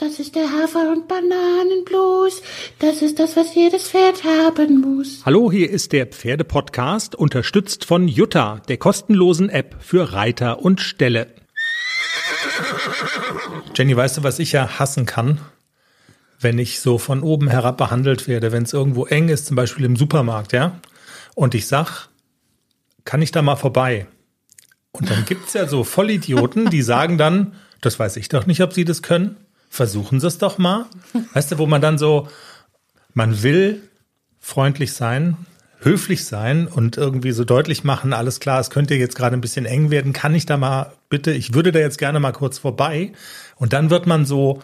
Das ist der Hafer- und Bananenblues. Das ist das, was jedes Pferd haben muss. Hallo, hier ist der Pferdepodcast, unterstützt von Jutta, der kostenlosen App für Reiter und Ställe. Jenny, weißt du, was ich ja hassen kann? Wenn ich so von oben herab behandelt werde, wenn es irgendwo eng ist, zum Beispiel im Supermarkt, ja? Und ich sag, kann ich da mal vorbei? Und dann gibt's ja so Vollidioten, die sagen dann, das weiß ich doch nicht, ob sie das können. Versuchen Sie es doch mal. Weißt du, wo man dann so, man will freundlich sein, höflich sein und irgendwie so deutlich machen, alles klar, es könnte jetzt gerade ein bisschen eng werden, kann ich da mal bitte, ich würde da jetzt gerne mal kurz vorbei. Und dann wird man so,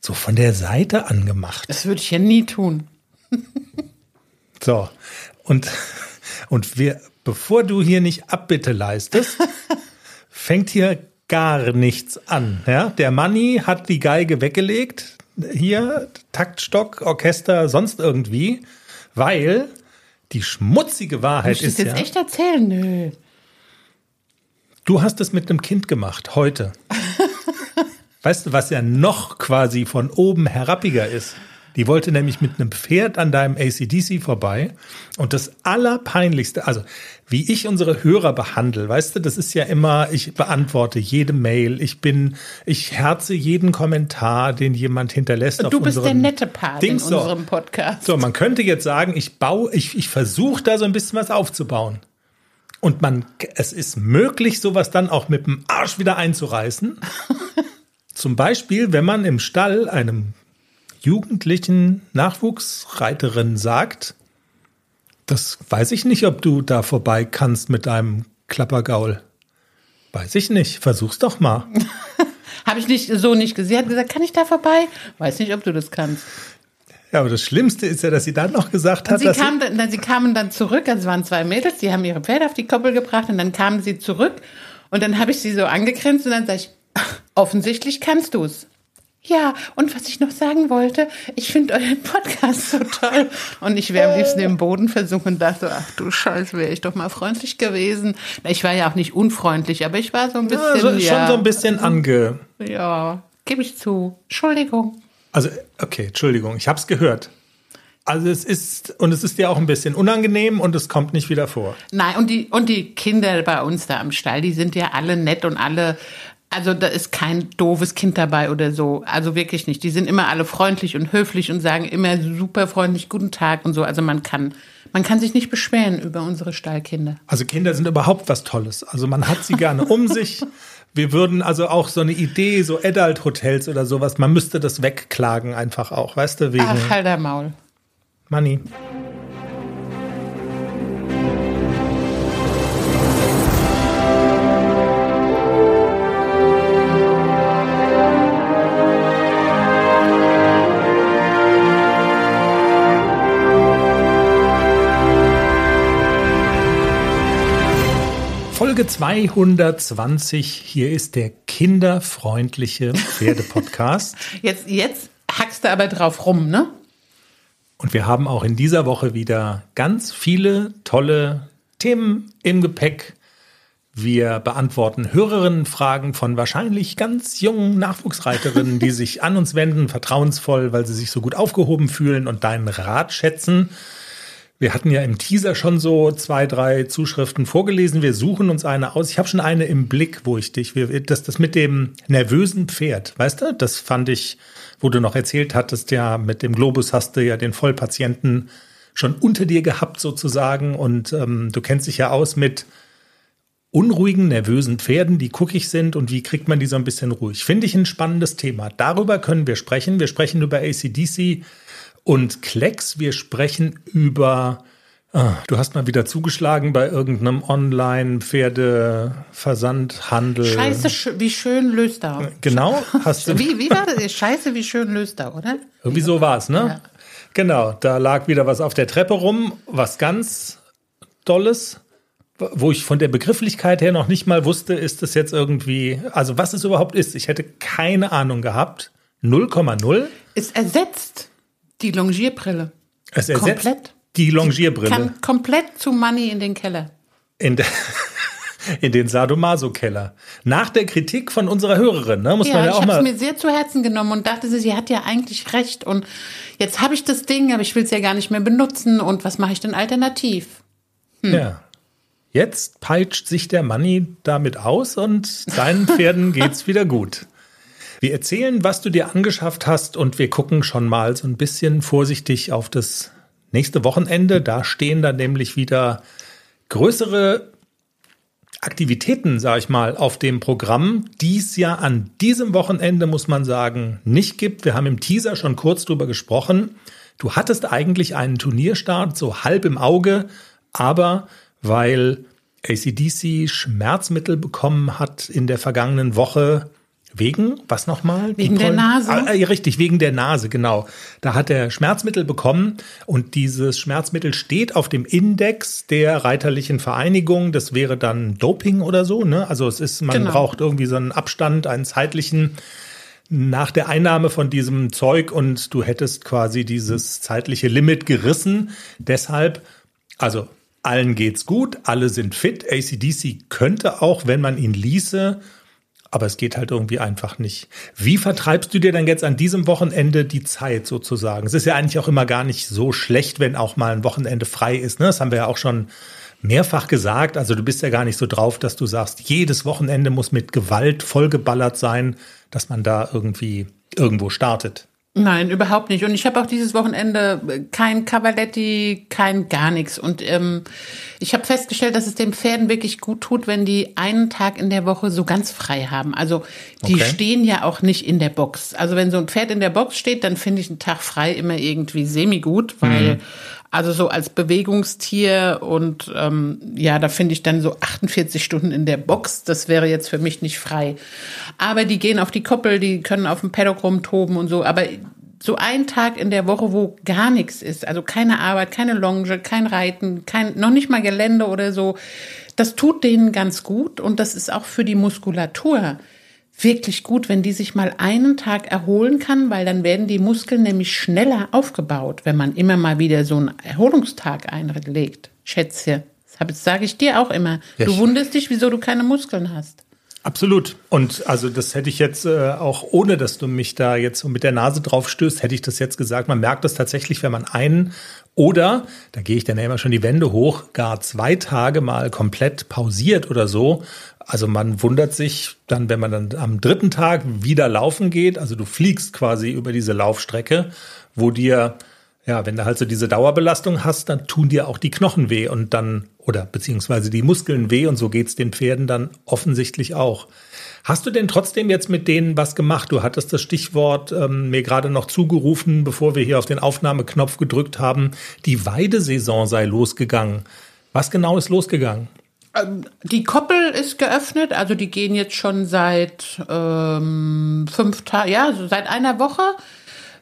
so von der Seite angemacht. Das würde ich ja nie tun. So. Und, und wir, bevor du hier nicht Abbitte leistest, fängt hier gar nichts an. Ja? Der Manni hat die Geige weggelegt. Hier, Taktstock, Orchester, sonst irgendwie. Weil die schmutzige Wahrheit du ist das jetzt ja, echt erzählen? Nö. du hast es mit einem Kind gemacht, heute. weißt du, was ja noch quasi von oben herabbiger ist? Die wollte nämlich mit einem Pferd an deinem ACDC vorbei. Und das Allerpeinlichste, also wie ich unsere Hörer behandle, weißt du, das ist ja immer, ich beantworte jede Mail, ich bin, ich herze jeden Kommentar, den jemand hinterlässt. auf Du bist der nette Part Dings. in So. unserem Podcast. So, man könnte jetzt sagen, ich baue, ich, ich versuche da so ein bisschen was aufzubauen. Und man, es ist möglich, sowas dann auch mit dem Arsch wieder einzureißen. Zum Beispiel, wenn man im Stall einem jugendlichen Nachwuchsreiterin sagt, das weiß ich nicht, ob du da vorbei kannst mit deinem Klappergaul. Weiß ich nicht. Versuch's doch mal. Habe ich nicht so nicht gesehen. Sie hat gesagt, kann ich da vorbei? Weiß nicht, ob du das kannst. Ja, aber das Schlimmste ist ja, dass sie dann noch gesagt hat, Und sie, dass kam, dann, sie kamen dann zurück, also es waren zwei Mädels, die haben ihre Pferde auf die Koppel gebracht und dann kamen sie zurück und dann habe ich sie so angegrinst und dann sage ich, offensichtlich kannst du es. Ja, und was ich noch sagen wollte, ich finde euren Podcast so toll. Und ich wäre am liebsten im Boden versunken und dachte, ach du Scheiße, wäre ich doch mal freundlich gewesen. Ich war ja auch nicht unfreundlich, aber ich war so ein bisschen, ja, so, ja, schon so ein bisschen ange. ja, gebe ich zu. Entschuldigung. Also, okay, Entschuldigung, ich habe es gehört. Also es ist, und es ist dir auch ein bisschen unangenehm und es kommt nicht wieder vor. Nein, und die, und die Kinder bei uns da am Stall, die sind ja alle nett und alle, also da ist kein doofes Kind dabei oder so. Also wirklich nicht. Die sind immer alle freundlich und höflich und sagen immer super freundlich Guten Tag und so. Also man kann, man kann sich nicht beschweren über unsere Stallkinder. Also Kinder sind überhaupt was Tolles. Also man hat sie gerne um sich. Wir würden also auch so eine Idee, so Adult Hotels oder sowas, man müsste das wegklagen einfach auch, weißt du, wegen Ach, halt der Maul. Money. Folge 220. Hier ist der kinderfreundliche Pferdepodcast. Jetzt, jetzt hackst du aber drauf rum, ne? Und wir haben auch in dieser Woche wieder ganz viele tolle Themen im Gepäck. Wir beantworten Hörerinnenfragen von wahrscheinlich ganz jungen Nachwuchsreiterinnen, die sich an uns wenden, vertrauensvoll, weil sie sich so gut aufgehoben fühlen und deinen Rat schätzen. Wir hatten ja im Teaser schon so zwei, drei Zuschriften vorgelesen. Wir suchen uns eine aus. Ich habe schon eine im Blick, wo ich dich, das, das mit dem nervösen Pferd, weißt du, das fand ich, wo du noch erzählt hattest, ja, mit dem Globus hast du ja den Vollpatienten schon unter dir gehabt sozusagen und ähm, du kennst dich ja aus mit unruhigen, nervösen Pferden, die guckig sind und wie kriegt man die so ein bisschen ruhig. Finde ich ein spannendes Thema. Darüber können wir sprechen. Wir sprechen über ACDC und Klecks. Wir sprechen über, ah, du hast mal wieder zugeschlagen bei irgendeinem Online-Pferde-Versandhandel. Scheiße, sch- wie schön Löstau. Genau, hast du. Wie, wie war das? Scheiße, wie schön Löstau, oder? Irgendwie so war es, ne? Ja. Genau, da lag wieder was auf der Treppe rum, was ganz Dolles, wo ich von der Begrifflichkeit her noch nicht mal wusste, ist das jetzt irgendwie, also was es überhaupt ist. Ich hätte keine Ahnung gehabt. 0,0. Es ersetzt die Longierbrille. Es ersetzt Komplett. die Longierbrille. Kann komplett zu Money in den Keller. In der in den Sadomaso-Keller. Nach der Kritik von unserer Hörerin, ne, muss ja, man ja auch ich habe mal. es mir sehr zu Herzen genommen und dachte, sie hat ja eigentlich recht. Und jetzt habe ich das Ding, aber ich will es ja gar nicht mehr benutzen. Und was mache ich denn alternativ? Ja. Jetzt peitscht sich der Manni damit aus und deinen Pferden geht's wieder gut. Wir erzählen, was du dir angeschafft hast und wir gucken schon mal so ein bisschen vorsichtig auf das nächste Wochenende. Da stehen dann nämlich wieder größere Aktivitäten, sage ich mal, auf dem Programm, die es ja an diesem Wochenende, muss man sagen, nicht gibt. Wir haben im Teaser schon kurz drüber gesprochen. Du hattest eigentlich einen Turnierstart so halb im Auge, aber weil ACDC Schmerzmittel bekommen hat in der vergangenen Woche, Wegen, was nochmal? Wegen der Nase? Ah, äh, richtig, wegen der Nase, genau. Da hat er Schmerzmittel bekommen und dieses Schmerzmittel steht auf dem Index der reiterlichen Vereinigung. Das wäre dann Doping oder so, ne? Also es ist, man Genau. braucht irgendwie so einen Abstand, einen zeitlichen nach der Einnahme von diesem Zeug und du hättest quasi dieses zeitliche Limit gerissen. Deshalb, also allen geht's gut, alle sind fit. ACDC könnte auch, wenn man ihn ließe, aber es geht halt irgendwie einfach nicht. Wie vertreibst du dir denn jetzt an diesem Wochenende die Zeit sozusagen? Es ist ja eigentlich auch immer gar nicht so schlecht, wenn auch mal ein Wochenende frei ist. Ne? Das haben wir ja auch schon mehrfach gesagt. Also du bist ja gar nicht so drauf, dass du sagst, jedes Wochenende muss mit Gewalt vollgeballert sein, dass man da irgendwie irgendwo startet. Nein, überhaupt nicht. Und ich habe auch dieses Wochenende kein Cavaletti, kein gar nichts. Und ähm, ich habe festgestellt, dass es den Pferden wirklich gut tut, wenn die einen Tag in der Woche so ganz frei haben. Also die Okay. stehen ja auch nicht in der Box. Also wenn so ein Pferd in der Box steht, dann finde ich einen Tag frei immer irgendwie semi-gut, weil also so als Bewegungstier und ähm, ja, da finde ich dann so 48 Stunden in der Box, das wäre jetzt für mich nicht frei. Aber die gehen auf die Koppel, die können auf dem Paddock rumtoben und so, aber so ein Tag in der Woche, wo gar nichts ist, also keine Arbeit, keine Longe, kein Reiten, kein, noch nicht mal Gelände oder so, das tut denen ganz gut und das ist auch für die Muskulatur wirklich gut, wenn die sich mal einen Tag erholen kann, weil dann werden die Muskeln nämlich schneller aufgebaut, wenn man immer mal wieder so einen Erholungstag einlegt. Schätze, das sage ich dir auch immer. Ja, Du wunderst dich, wieso du keine Muskeln hast. Absolut. Und also das hätte ich jetzt äh, auch ohne, dass du mich da jetzt mit der Nase drauf stößt, hätte ich das jetzt gesagt. Man merkt das tatsächlich, wenn man einen oder, da gehe ich dann ja immer schon die Wände hoch, gar zwei Tage mal komplett pausiert oder so. Also man wundert sich dann, wenn man dann am dritten Tag wieder laufen geht. Also du fliegst quasi über diese Laufstrecke, wo dir ja, wenn du halt so diese Dauerbelastung hast, dann tun dir auch die Knochen weh und dann, oder beziehungsweise die Muskeln weh und so geht's den Pferden dann offensichtlich auch. Hast du denn trotzdem jetzt mit denen was gemacht? Du hattest das Stichwort ähm, mir gerade noch zugerufen, bevor wir hier auf den Aufnahmeknopf gedrückt haben. Die Weidesaison sei losgegangen. Was genau ist losgegangen? Die Koppel ist geöffnet, also die gehen jetzt schon seit ähm, fünf Tagen, ja, so seit einer Woche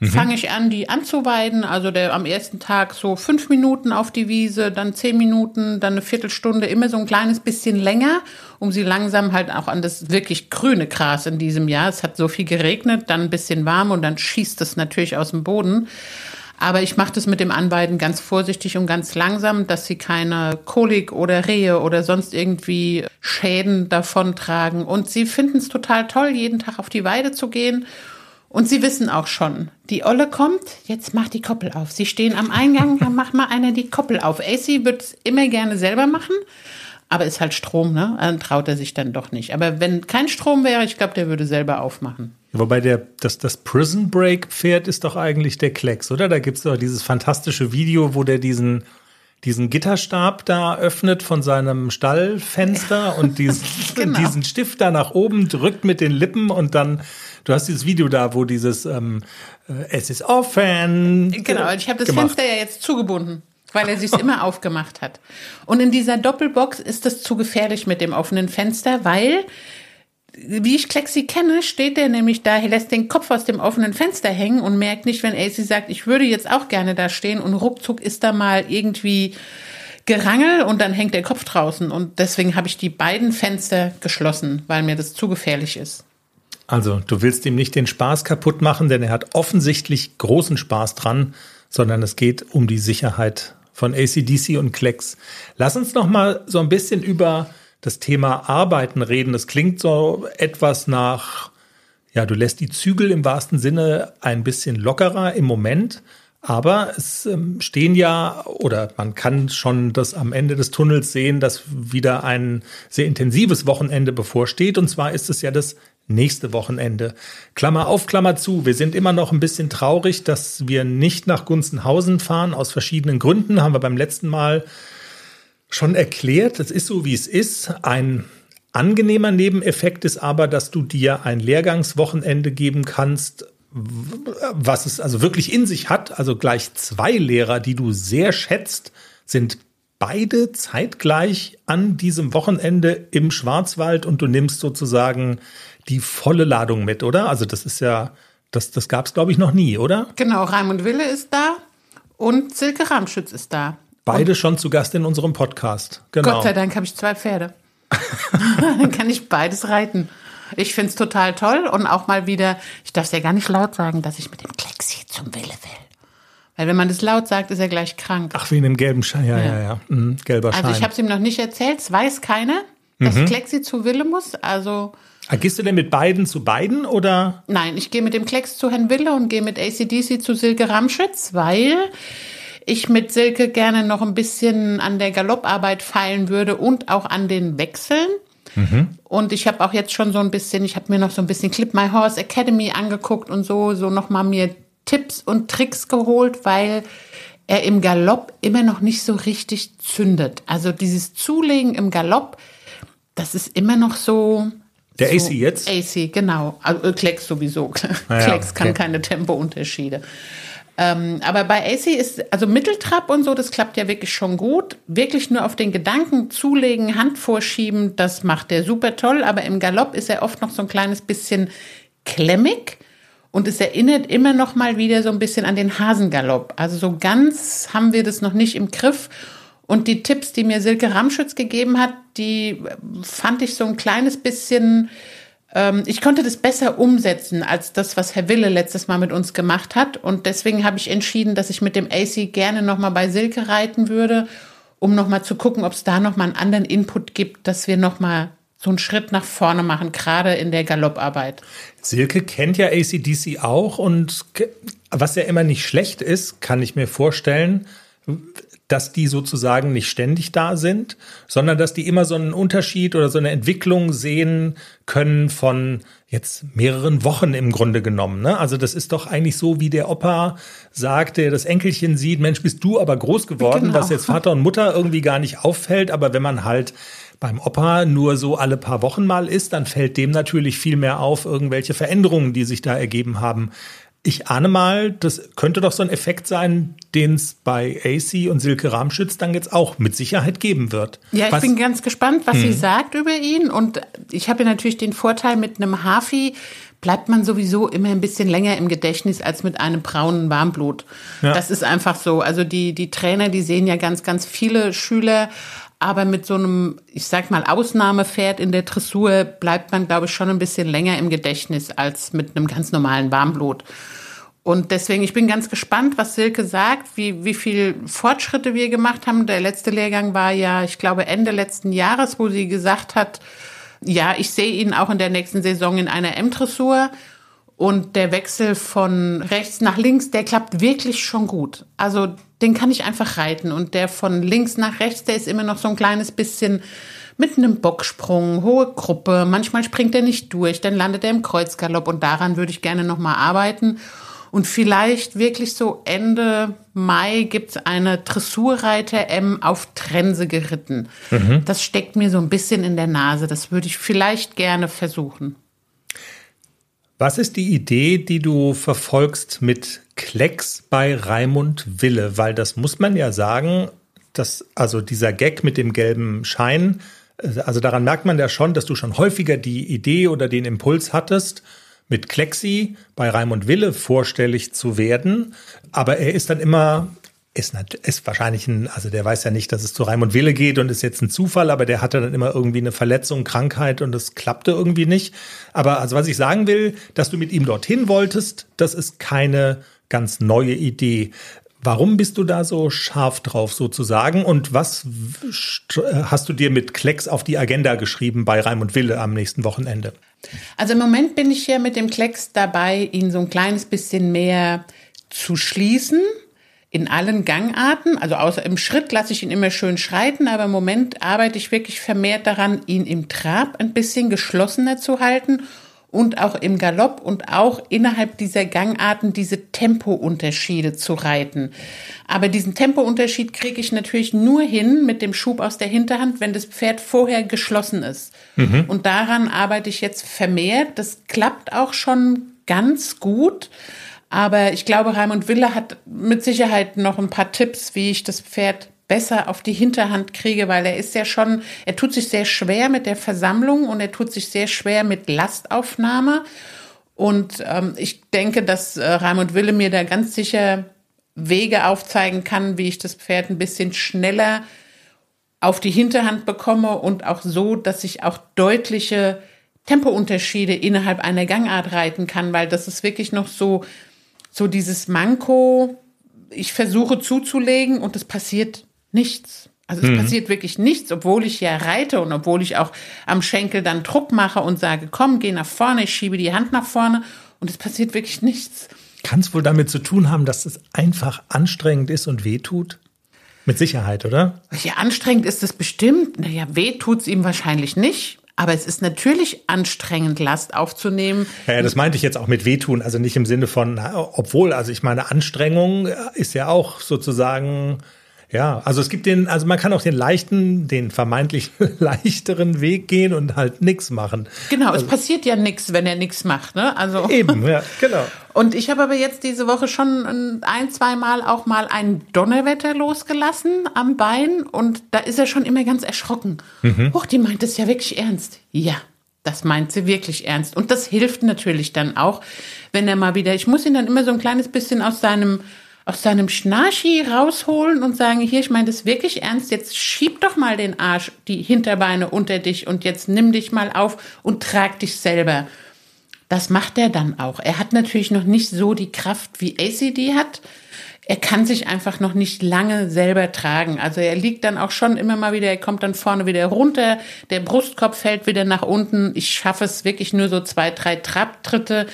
fange ich an, die anzuweiden. Also der am ersten Tag so fünf Minuten auf die Wiese, dann zehn Minuten, dann eine Viertelstunde, immer so ein kleines bisschen länger, um sie langsam halt auch an das wirklich grüne Gras in diesem Jahr. Es hat so viel geregnet, dann ein bisschen warm und dann schießt es natürlich aus dem Boden. Aber ich mache das mit dem Anweiden ganz vorsichtig und ganz langsam, dass sie keine Kolik oder Rehe oder sonst irgendwie Schäden davontragen. Und sie finden es total toll, jeden Tag auf die Weide zu gehen. Und sie wissen auch schon, die Olle kommt, jetzt mach die Koppel auf. Sie stehen am Eingang, dann mach mal einer die Koppel auf. AC wird es immer gerne selber machen, aber ist halt Strom, ne? Dann traut er sich dann doch nicht. Aber wenn kein Strom wäre, ich glaube, der würde selber aufmachen. Wobei der, das, das Prison Break Pferd ist doch eigentlich der Klecks, oder? Da gibt's doch dieses fantastische Video, wo der diesen, diesen Gitterstab da öffnet von seinem Stallfenster und diesen, Genau. diesen Stift da nach oben drückt mit den Lippen und dann, du hast dieses Video da, wo dieses ähm, äh, Es ist offen. Genau, ich habe das gemacht. Fenster ja jetzt zugebunden, weil er sich immer aufgemacht hat. Und in dieser Doppelbox ist das zu gefährlich mit dem offenen Fenster, weil wie ich Klexi kenne, steht der nämlich da, er lässt den Kopf aus dem offenen Fenster hängen und merkt nicht, wenn AC sagt, ich würde jetzt auch gerne da stehen und ruckzuck ist da mal irgendwie Gerangel und dann hängt der Kopf draußen und deswegen habe ich die beiden Fenster geschlossen, weil mir das zu gefährlich ist. Also, du willst ihm nicht den Spaß kaputt machen, denn er hat offensichtlich großen Spaß dran, sondern es geht um die Sicherheit von ACDC und Klecks. Lass uns noch mal so ein bisschen über das Thema Arbeiten reden. Das klingt so etwas nach, ja, du lässt die Zügel im wahrsten Sinne ein bisschen lockerer im Moment. Aber es ähm, stehen ja, oder man kann schon das am Ende des Tunnels sehen, dass wieder ein sehr intensives Wochenende bevorsteht. Und zwar ist es ja das nächste Wochenende. Klammer auf, Klammer zu. Wir sind immer noch ein bisschen traurig, dass wir nicht nach Gunzenhausen fahren. Aus verschiedenen Gründen haben wir beim letzten Mal schon erklärt. Es ist so, wie es ist. Ein angenehmer Nebeneffekt ist aber, dass du dir ein Lehrgangswochenende geben kannst, was es also wirklich in sich hat, also gleich zwei Lehrer, die du sehr schätzt, sind beide zeitgleich an diesem Wochenende im Schwarzwald und du nimmst sozusagen die volle Ladung mit, oder? Also das ist ja, das, das gab es, glaube ich, noch nie, oder? Genau, Raimund Wille ist da und Silke Ramschütz ist da. Beide und schon zu Gast in unserem Podcast. Genau. Gott sei Dank habe ich zwei Pferde. Dann kann ich beides reiten. Ich finde es total toll und auch mal wieder, ich darf es ja gar nicht laut sagen, dass ich mit dem Klexi zum Wille will. Weil wenn man das laut sagt, ist er gleich krank. Ach, wie in dem gelben Schein, ja, ja, ja. ja. Mhm, gelber Schein. Also ich habe es ihm noch nicht erzählt, es weiß keiner, dass mhm. Klexi zu Wille muss. Also ah, Gehst du denn mit beiden zu beiden oder? Nein, ich gehe mit dem Klecks zu Herrn Wille und gehe mit ACDC zu Silke Ramschütz, weil ich mit Silke gerne noch ein bisschen an der Galopparbeit feilen würde und auch an den Wechseln. Mhm. Und ich habe auch jetzt schon so ein bisschen, ich habe mir noch so ein bisschen Clip My Horse Academy angeguckt und so, so nochmal mir Tipps und Tricks geholt, weil er im Galopp immer noch nicht so richtig zündet. Also dieses Zulegen im Galopp, das ist immer noch so. Der so, AC jetzt? AC, genau. Also Klecks sowieso. Ah, ja, Klecks kann okay. keine Tempounterschiede. Ähm, aber bei AC ist, also Mitteltrab und so, das klappt ja wirklich schon gut. Wirklich nur auf den Gedanken zulegen, Hand vorschieben, das macht der super toll. Aber im Galopp ist er oft noch so ein kleines bisschen klemmig. Und es erinnert immer noch mal wieder so ein bisschen an den Hasengalopp. Also so ganz haben wir das noch nicht im Griff. Und die Tipps, die mir Silke Ramschütz gegeben hat, die fand ich so ein kleines bisschen ähm, ich konnte das besser umsetzen als das, was Herr Wille letztes Mal mit uns gemacht hat. Und deswegen habe ich entschieden, dass ich mit dem AC gerne nochmal bei Silke reiten würde, um nochmal zu gucken, ob es da nochmal einen anderen Input gibt, dass wir nochmal so einen Schritt nach vorne machen, gerade in der Galopparbeit. Silke kennt ja ACDC auch und was ja immer nicht schlecht ist, kann ich mir vorstellen, dass die sozusagen nicht ständig da sind, sondern dass die immer so einen Unterschied oder so eine Entwicklung sehen können von jetzt mehreren Wochen im Grunde genommen. Ne? Also das ist doch eigentlich so, wie der Opa sagt, der das Enkelchen sieht, Mensch, bist du aber groß geworden, genau. was jetzt Vater und Mutter irgendwie gar nicht auffällt, aber wenn man halt beim Opa nur so alle paar Wochen mal ist, dann fällt dem natürlich viel mehr auf, irgendwelche Veränderungen, die sich da ergeben haben. Ich ahne mal, das könnte doch so ein Effekt sein, den es bei AC und Silke Ramschütz dann jetzt auch mit Sicherheit geben wird. Ja, ich was, bin ganz gespannt, was hm. sie sagt über ihn. Und ich habe ja natürlich den Vorteil, mit einem Hafi bleibt man sowieso immer ein bisschen länger im Gedächtnis als mit einem braunen Warmblut. Ja. Das ist einfach so. Also die, die Trainer, die sehen ja ganz, ganz viele Schüler aber mit so einem, ich sag mal, Ausnahmepferd in der Dressur bleibt man, glaube ich, schon ein bisschen länger im Gedächtnis als mit einem ganz normalen Warmblut. Und deswegen, ich bin ganz gespannt, was Silke sagt, wie, wie viel Fortschritte wir gemacht haben. Der letzte Lehrgang war ja, ich glaube, Ende letzten Jahres, wo sie gesagt hat, ja, ich sehe ihn auch in der nächsten Saison in einer M-Dressur. Und der Wechsel von rechts nach links, der klappt wirklich schon gut. Also den kann ich einfach reiten. Und der von links nach rechts, der ist immer noch so ein kleines bisschen mit einem Bocksprung, hohe Gruppe. Manchmal springt er nicht durch, dann landet er im Kreuzgalopp. Und daran würde ich gerne nochmal arbeiten. Und vielleicht wirklich so Ende Mai gibt's eine Dressurreiter-M auf Trense geritten. Mhm. Das steckt mir so ein bisschen in der Nase. Das würde ich vielleicht gerne versuchen. Was ist die Idee, die du verfolgst mit Klecks bei Raimund Wille? Weil das muss man ja sagen, dass also dieser Gag mit dem gelben Schein, also daran merkt man ja schon, dass du schon häufiger die Idee oder den Impuls hattest, mit Klexi bei Raimund Wille vorstellig zu werden. Aber er ist dann immer ist, ist wahrscheinlich ein, also der weiß ja nicht, dass es zu Raimund Wille geht und ist jetzt ein Zufall, aber der hatte dann immer irgendwie eine Verletzung, Krankheit und das klappte irgendwie nicht. Aber also was ich sagen will, dass du mit ihm dorthin wolltest, das ist keine ganz neue Idee. Warum bist du da so scharf drauf sozusagen? Und was hast du dir mit Klecks auf die Agenda geschrieben bei Raimund Wille am nächsten Wochenende? Also im Moment bin ich hier mit dem Klecks dabei, ihn so ein kleines bisschen mehr zu schließen in allen Gangarten. Also außer im Schritt lasse ich ihn immer schön schreiten, aber im Moment arbeite ich wirklich vermehrt daran, ihn im Trab ein bisschen geschlossener zu halten und auch im Galopp und auch innerhalb dieser Gangarten diese Tempounterschiede zu reiten. Aber diesen Tempounterschied kriege ich natürlich nur hin mit dem Schub aus der Hinterhand, wenn das Pferd vorher geschlossen ist. Mhm. Und daran arbeite ich jetzt vermehrt. Das klappt auch schon ganz gut. Aber ich glaube, Raimund Wille hat mit Sicherheit noch ein paar Tipps, wie ich das Pferd besser auf die Hinterhand kriege, weil er ist ja schon, er tut sich sehr schwer mit der Versammlung und er tut sich sehr schwer mit Lastaufnahme. Und ähm, ich denke, dass äh, Raimund Wille mir da ganz sicher Wege aufzeigen kann, wie ich das Pferd ein bisschen schneller auf die Hinterhand bekomme und auch so, dass ich auch deutliche Tempounterschiede innerhalb einer Gangart reiten kann, weil das ist wirklich noch so, so dieses Manko, ich versuche zuzulegen und es passiert nichts. Also es mhm. passiert wirklich nichts, obwohl ich ja reite und obwohl ich auch am Schenkel dann Druck mache und sage, komm, geh nach vorne, ich schiebe die Hand nach vorne und es passiert wirklich nichts. Kann es wohl damit zu tun haben, dass es einfach anstrengend ist und wehtut? Mit Sicherheit, oder? Ja, anstrengend ist es bestimmt. Naja, weh tut es ihm wahrscheinlich nicht. Aber es ist natürlich anstrengend, Last aufzunehmen. Ja, das meinte ich jetzt auch mit wehtun. Also nicht im Sinne von, obwohl, also ich meine, Anstrengung ist ja auch sozusagen ja, also es gibt den, also man kann auch den leichten, den vermeintlich leichteren Weg gehen und halt nichts machen. Genau, also, es passiert ja nichts, wenn er nichts macht, ne? Also eben, ja, genau. Und ich habe aber jetzt diese Woche schon ein, zwei Mal auch mal ein Donnerwetter losgelassen am Bein und da ist er schon immer ganz erschrocken. Mhm. Huch, die meint es ja wirklich ernst. Ja, das meint sie wirklich ernst. Und das hilft natürlich dann auch, wenn er mal wieder, ich muss ihn dann immer so ein kleines bisschen aus seinem aus seinem Schnarchi rausholen und sagen, hier, ich meine das wirklich ernst, jetzt schieb doch mal den Arsch, die Hinterbeine unter dich und jetzt nimm dich mal auf und trag dich selber. Das macht er dann auch. Er hat natürlich noch nicht so die Kraft, wie ACD hat. Er kann sich einfach noch nicht lange selber tragen. Also er liegt dann auch schon immer mal wieder, er kommt dann vorne wieder runter, der Brustkorb fällt wieder nach unten. Ich schaffe es wirklich nur so zwei, drei Trabtritte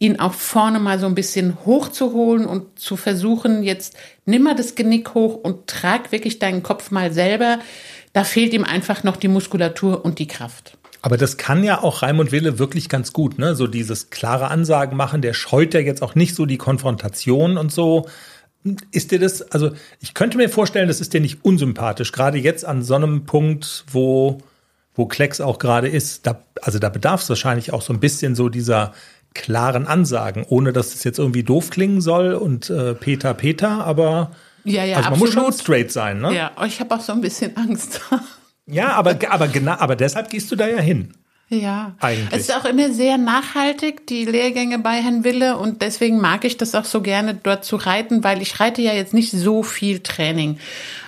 ihn auch vorne mal so ein bisschen hochzuholen und zu versuchen, jetzt nimm mal das Genick hoch und trag wirklich deinen Kopf mal selber. Da fehlt ihm einfach noch die Muskulatur und die Kraft. Aber das kann ja auch Raimund Wille wirklich ganz gut, ne? So dieses klare Ansagen machen, der scheut ja jetzt auch nicht so die Konfrontation und so. Ist dir das, also ich könnte mir vorstellen, das ist dir nicht unsympathisch, gerade jetzt an so einem Punkt, wo, wo Klecks auch gerade ist. Da, also da bedarf es wahrscheinlich auch so ein bisschen so dieser klaren Ansagen, ohne dass es jetzt irgendwie doof klingen soll und äh, Peter Peter, aber ja, ja, also man absolut. muss schon straight sein, ne? Ja, ich habe auch so ein bisschen Angst. ja, aber aber genau, aber deshalb gehst du da ja hin. Ja, eigentlich. Es ist auch immer sehr nachhaltig, die Lehrgänge bei Herrn Wille. Und deswegen mag ich das auch so gerne, dort zu reiten, weil ich reite ja jetzt nicht so viel Training.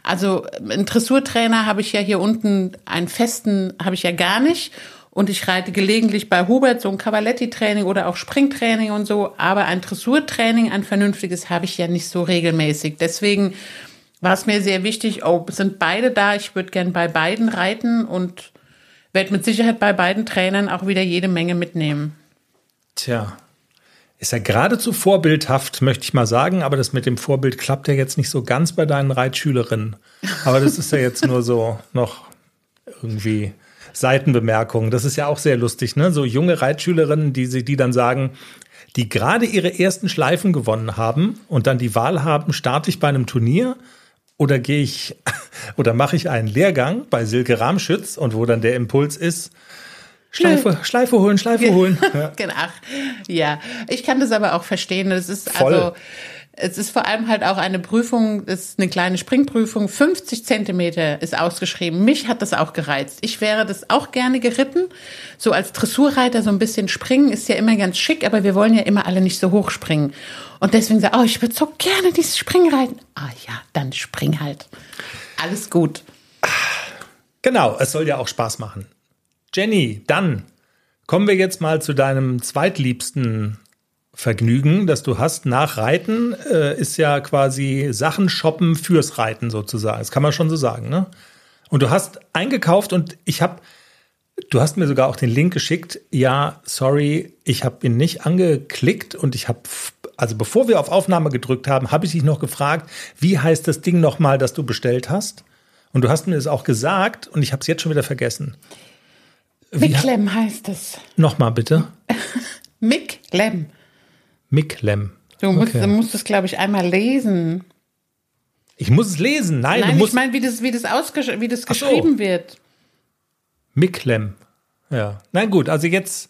Also einen Dressurtrainer habe ich ja hier unten, einen festen habe ich ja gar nicht. Und ich reite gelegentlich bei Hubert so ein Cavaletti-Training oder auch Springtraining und so. Aber ein Dressurtraining, ein vernünftiges, habe ich ja nicht so regelmäßig. Deswegen war es mir sehr wichtig, oh, sind beide da. Ich würde gern bei beiden reiten und werde mit Sicherheit bei beiden Trainern auch wieder jede Menge mitnehmen. Tja, ist ja geradezu vorbildhaft, möchte ich mal sagen, aber das mit dem Vorbild klappt ja jetzt nicht so ganz bei deinen Reitschülerinnen. Aber das ist ja jetzt nur so noch irgendwie Seitenbemerkungen. Das ist ja auch sehr lustig, ne? So junge Reitschülerinnen, die, die dann sagen, die gerade ihre ersten Schleifen gewonnen haben und dann die Wahl haben, starte ich bei einem Turnier oder gehe ich oder mache ich einen Lehrgang bei Silke Ramschütz und wo dann der Impuls ist, Schleife, Schleife holen, Schleife holen. Genau. Ja, ich kann das aber auch verstehen. Das ist Voll. also es ist vor allem halt auch eine Prüfung, das ist eine kleine Springprüfung, 50 Zentimeter ist ausgeschrieben. Mich hat das auch gereizt. Ich wäre das auch gerne geritten. So als Dressurreiter so ein bisschen springen ist ja immer ganz schick, aber wir wollen ja immer alle nicht so hoch springen. Und deswegen sage oh, ich würde so gerne dieses Springen reiten. Ah ja, dann spring halt. Alles gut. Genau, es soll ja auch Spaß machen. Jenny, dann kommen wir jetzt mal zu deinem zweitliebsten Vergnügen, das du hast nach Reiten, äh, ist ja quasi Sachen shoppen fürs Reiten sozusagen. Das kann man schon so sagen, ne? Und du hast eingekauft und ich habe, du hast mir sogar auch den Link geschickt. Ja, sorry, ich habe ihn nicht angeklickt und ich habe, also bevor wir auf Aufnahme gedrückt haben, habe ich dich noch gefragt, wie heißt das Ding nochmal, das du bestellt hast? Und du hast mir das auch gesagt und ich habe es jetzt schon wieder vergessen. Miklem heißt es. Nochmal bitte. Miklem. Miklem. Du musst, okay. musst es, glaube ich, einmal lesen. Ich muss es lesen. Nein, Nein du musst ich meine, wie das, wie das, wie das geschrieben so. wird. Miklem. Ja. Na gut, also jetzt,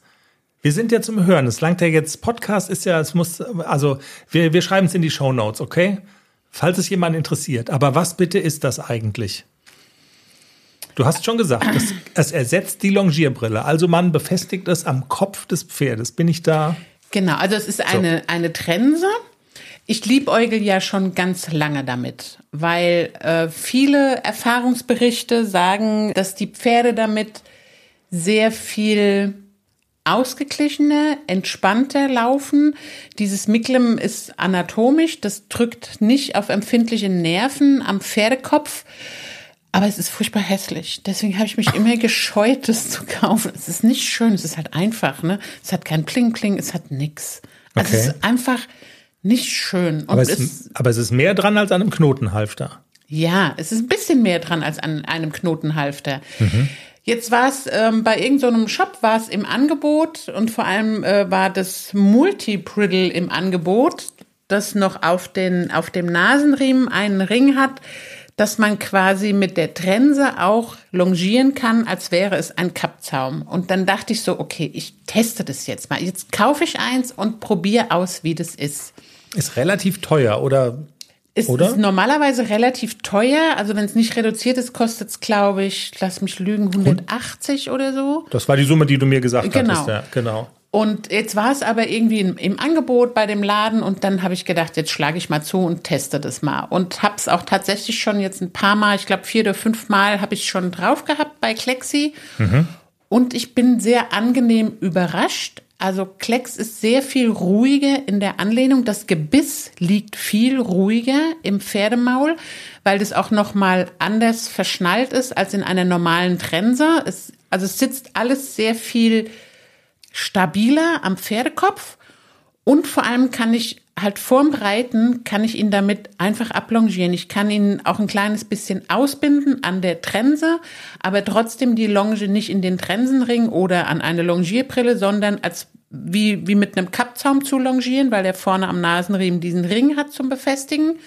wir sind ja zum Hören. Es langt ja jetzt, Podcast ist ja, es muss, also wir, wir schreiben es in die Show Notes, okay? Falls es jemand interessiert. Aber was bitte ist das eigentlich? Du hast schon gesagt, es, es ersetzt die Longierbrille. Also man befestigt es am Kopf des Pferdes. Bin ich da? Genau, also es ist eine, so. eine Trense. Ich liebäugel ja schon ganz lange damit, weil äh, viele Erfahrungsberichte sagen, dass die Pferde damit sehr viel ausgeglichener, entspannter laufen. Dieses Miklem ist anatomisch, das drückt nicht auf empfindliche Nerven am Pferdekopf. Aber es ist furchtbar hässlich. Deswegen habe ich mich immer gescheut, das zu kaufen. Es ist nicht schön, es ist halt einfach, ne? Es hat kein Pling-Pling, es hat nix. Also okay. es ist einfach nicht schön. Aber es, es, aber es ist mehr dran als an einem Knotenhalfter. Ja, es ist ein bisschen mehr dran als an einem Knotenhalfter. Mhm. Jetzt war es ähm, bei irgendeinem so Shop war es im Angebot und vor allem äh, war das Multi-Priddle im Angebot, das noch auf, den, auf dem Nasenriemen einen Ring hat, dass man quasi mit der Trense auch longieren kann, als wäre es ein Kappzaum. Und dann dachte ich so, okay, ich teste das jetzt mal. Jetzt kaufe ich eins und probiere aus, wie das ist. Ist relativ teuer, oder? Es oder? ist normalerweise relativ teuer. Also wenn es nicht reduziert ist, kostet es, glaube ich, lass mich lügen, 180 oder so. Das war die Summe, die du mir gesagt genau. hattest. Ja, genau. Und jetzt war es aber irgendwie im, im, Angebot bei dem Laden und dann habe ich gedacht, jetzt schlage ich mal zu und teste das mal. Und habe es auch tatsächlich schon jetzt ein paar Mal, ich glaube vier oder fünf Mal habe ich schon drauf gehabt bei Klexi. Mhm. Und ich bin sehr angenehm überrascht. Also Klecks ist sehr viel ruhiger in der Anlehnung. Das Gebiss liegt viel ruhiger im Pferdemaul, weil das auch noch mal anders verschnallt ist als in einer normalen Trense. Es, also es sitzt alles sehr viel stabiler am Pferdekopf und vor allem kann ich halt vorm Reiten kann ich ihn damit einfach ablongieren. Ich kann ihn auch ein kleines bisschen ausbinden an der Trense, aber trotzdem die Longe nicht in den Trensenring oder an eine Longierbrille, sondern als wie, wie mit einem Kappzaum zu longieren, weil er vorne am Nasenriemen diesen Ring hat zum Befestigen.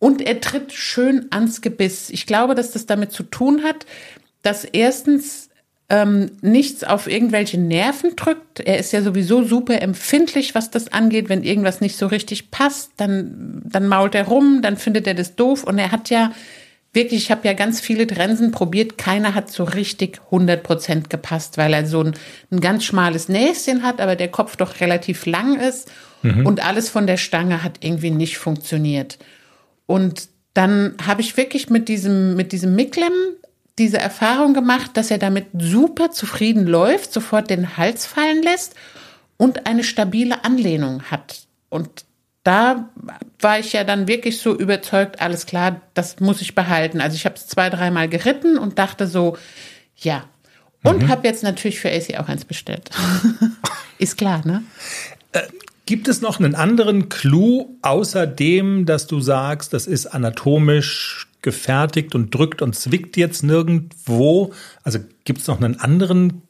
Und er tritt schön ans Gebiss. Ich glaube, dass das damit zu tun hat, dass erstens ähm, nichts auf irgendwelche Nerven drückt. Er ist ja sowieso super empfindlich, was das angeht. Wenn irgendwas nicht so richtig passt, dann, dann mault er rum, dann findet er das doof. Und er hat ja wirklich, ich habe ja ganz viele Trensen probiert, keiner hat so richtig 100 Prozent gepasst, weil er so ein, ein ganz schmales Näschen hat, aber der Kopf doch relativ lang ist. Mhm. Und alles von der Stange hat irgendwie nicht funktioniert. Und dann habe ich wirklich mit diesem, mit diesem Miklem diese Erfahrung gemacht, dass er damit super zufrieden läuft, sofort den Hals fallen lässt und eine stabile Anlehnung hat. Und da war ich ja dann wirklich so überzeugt, alles klar, das muss ich behalten. Also ich habe es zwei, dreimal geritten und dachte so, ja. Und mhm. habe jetzt natürlich für AC auch eins bestellt. Ist klar, ne? Äh, gibt es noch einen anderen Clou, außer dem, dass du sagst, das ist anatomisch gefertigt und drückt und zwickt jetzt nirgendwo. Also gibt es noch einen anderen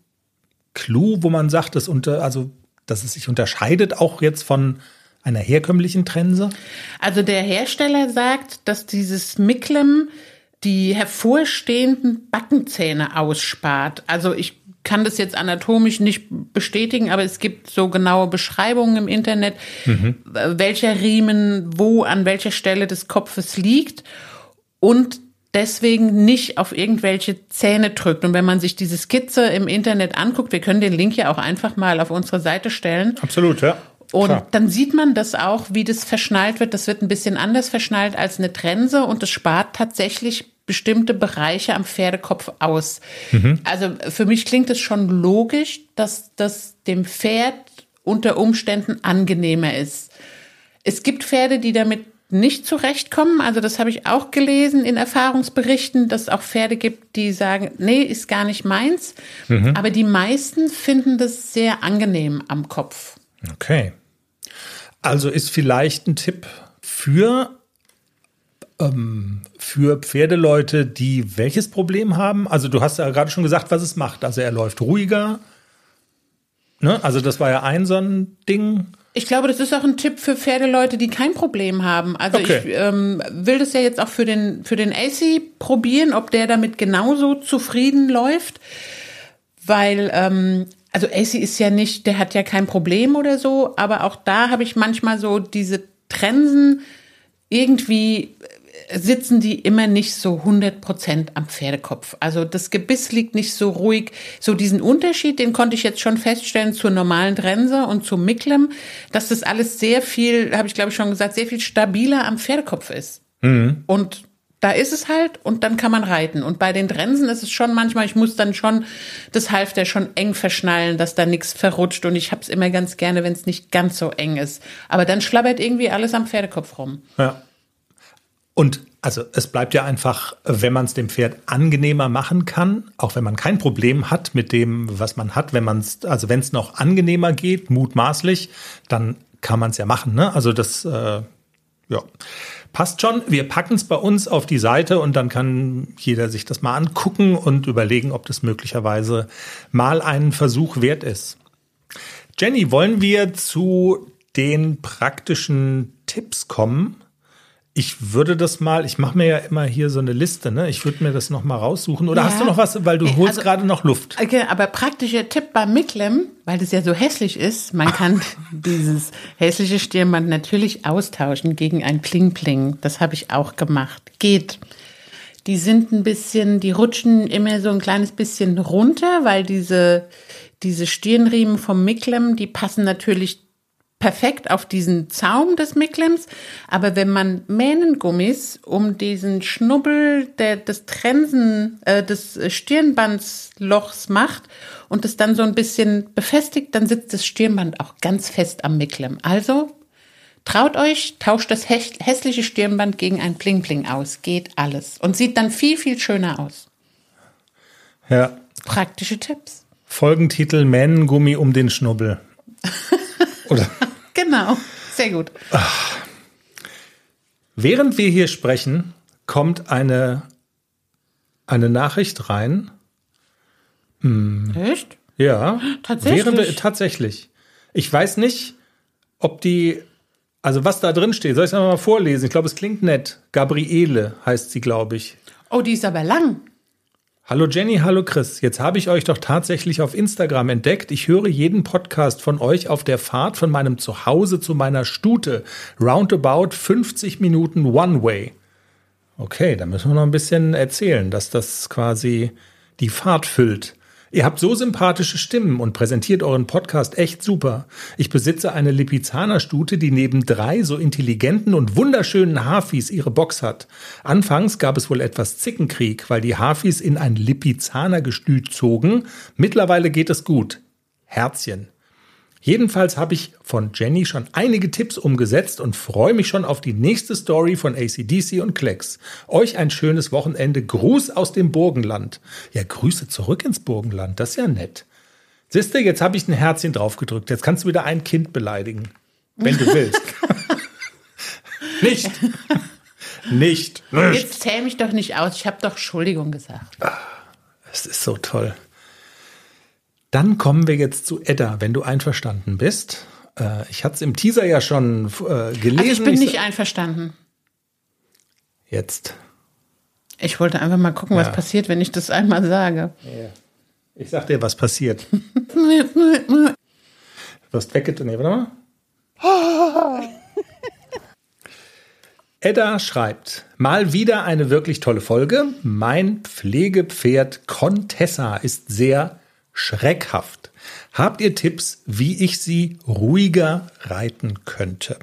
Clou, wo man sagt, dass, unter, also, dass es sich unterscheidet, auch jetzt von einer herkömmlichen Trense? Also der Hersteller sagt, dass dieses Miklem die hervorstehenden Backenzähne ausspart. Also ich kann das jetzt anatomisch nicht bestätigen, aber es gibt so genaue Beschreibungen im Internet, mhm. welcher Riemen wo an welcher Stelle des Kopfes liegt und deswegen nicht auf irgendwelche Zähne drückt. Und wenn man sich diese Skizze im Internet anguckt, wir können den Link ja auch einfach mal auf unsere Seite stellen. Absolut, ja. Und Klar. dann sieht man das auch, wie das verschnallt wird. Das wird ein bisschen anders verschnallt als eine Trense und es spart tatsächlich bestimmte Bereiche am Pferdekopf aus. Mhm. Also für mich klingt es schon logisch, dass das dem Pferd unter Umständen angenehmer ist. Es gibt Pferde, die damit nicht zurechtkommen. Also das habe ich auch gelesen in Erfahrungsberichten, dass es auch Pferde gibt, die sagen, nee, ist gar nicht meins. Mhm. Aber die meisten finden das sehr angenehm am Kopf. Okay. Also ist vielleicht ein Tipp für ähm, für Pferdeleute, die welches Problem haben? Also du hast ja gerade schon gesagt, was es macht. Also er läuft ruhiger. Ne? Also das war ja ein so ein Ding. Ich glaube, das ist auch ein Tipp für Pferdeleute, die kein Problem haben. Also okay. ich ähm, will das ja jetzt auch für den, für den AC probieren, ob der damit genauso zufrieden läuft. Weil, ähm, also AC ist ja nicht, der hat ja kein Problem oder so, aber auch da habe ich manchmal so diese Trensen irgendwie sitzen die immer nicht so 100 Prozent am Pferdekopf. Also das Gebiss liegt nicht so ruhig. So diesen Unterschied, den konnte ich jetzt schon feststellen zur normalen Trense und zum Micklem, dass das alles sehr viel, habe ich glaube ich schon gesagt, sehr viel stabiler am Pferdekopf ist. Mhm. Und da ist es halt und dann kann man reiten. Und bei den Trensen ist es schon manchmal, ich muss dann schon das Halfter schon eng verschnallen, dass da nichts verrutscht. Und ich habe es immer ganz gerne, wenn es nicht ganz so eng ist. Aber dann schlabbert irgendwie alles am Pferdekopf rum. Ja. Und also es bleibt ja einfach, wenn man es dem Pferd angenehmer machen kann, auch wenn man kein Problem hat mit dem, was man hat, wenn man es, also wenn es noch angenehmer geht, mutmaßlich, dann kann man es ja machen. Ne? Also das, äh, ja, passt schon. Wir packen es bei uns auf die Seite und dann kann jeder sich das mal angucken und überlegen, ob das möglicherweise mal einen Versuch wert ist. Jenny, wollen wir zu den praktischen Tipps kommen? Ich würde das mal, ich mache mir ja immer hier so eine Liste, ne? Ich würde mir das noch mal raussuchen. Oder ja. hast du noch was, weil du holst also, gerade noch Luft? Okay, aber praktischer Tipp beim Miklem, weil das ja so hässlich ist, man kann dieses hässliche Stirnband natürlich austauschen gegen ein Pling-Pling. Das habe ich auch gemacht. Geht. Die sind ein bisschen, die rutschen immer so ein kleines bisschen runter, weil diese, diese Stirnriemen vom Miklem, die passen natürlich perfekt auf diesen Zaum des Micklems. Aber wenn man Mähnengummis um diesen Schnubbel der, des Trensen, äh, des Stirnbandslochs macht und es dann so ein bisschen befestigt, dann sitzt das Stirnband auch ganz fest am Micklem. Also traut euch, tauscht das hässliche Stirnband gegen ein Bling-Bling aus. Geht alles. Und sieht dann viel, viel schöner aus. Ja. Praktische Tipps. Folgentitel Mähnengummi um den Schnubbel. Oder? Genau, sehr gut. Während wir hier sprechen, kommt eine, eine Nachricht rein. Hm. Echt? Ja. Tatsächlich. Während tatsächlich. Ich weiß nicht, ob die, also was da drin steht. Soll ich es mal vorlesen? Ich glaube, es klingt nett. Gabriele heißt sie, glaube ich. Oh, die ist aber lang. Hallo Jenny, hallo Chris. Jetzt habe ich euch doch tatsächlich auf Instagram entdeckt. Ich höre jeden Podcast von euch auf der Fahrt von meinem Zuhause zu meiner Stute. Roundabout 50 Minuten One Way. Okay, da müssen wir noch ein bisschen erzählen, dass das quasi die Fahrt füllt. Ihr habt so sympathische Stimmen und präsentiert euren Podcast echt super. Ich besitze eine Lipizzaner-Stute, die neben drei so intelligenten und wunderschönen Hafis ihre Box hat. Anfangs gab es wohl etwas Zickenkrieg, weil die Hafis in ein Lipizzaner-Gestüt zogen. Mittlerweile geht es gut. Herzchen. Jedenfalls habe ich von Jenny schon einige Tipps umgesetzt und freue mich schon auf die nächste Story von ACDC und Klecks. Euch ein schönes Wochenende. Gruß aus dem Burgenland. Ja, Grüße zurück ins Burgenland. Das ist ja nett. Siehst du, jetzt habe ich ein Herzchen draufgedrückt. Jetzt kannst du wieder ein Kind beleidigen. Wenn du willst. nicht. nicht. Jetzt zähl mich doch nicht aus. Ich habe doch Entschuldigung gesagt. Es ist so toll. Dann kommen wir jetzt zu Edda, wenn du einverstanden bist. Äh, ich hatte es im Teaser ja schon äh, gelesen. Also ich bin ich nicht einverstanden. Jetzt. Ich wollte einfach mal gucken, ja. was passiert, wenn ich das einmal sage. Ja. Ich sag dir, was passiert. du hast weggetan. Nee, warte mal. Edda schreibt, mal wieder eine wirklich tolle Folge. Mein Pflegepferd Contessa ist sehr schreckhaft. Habt ihr Tipps, wie ich sie ruhiger reiten könnte?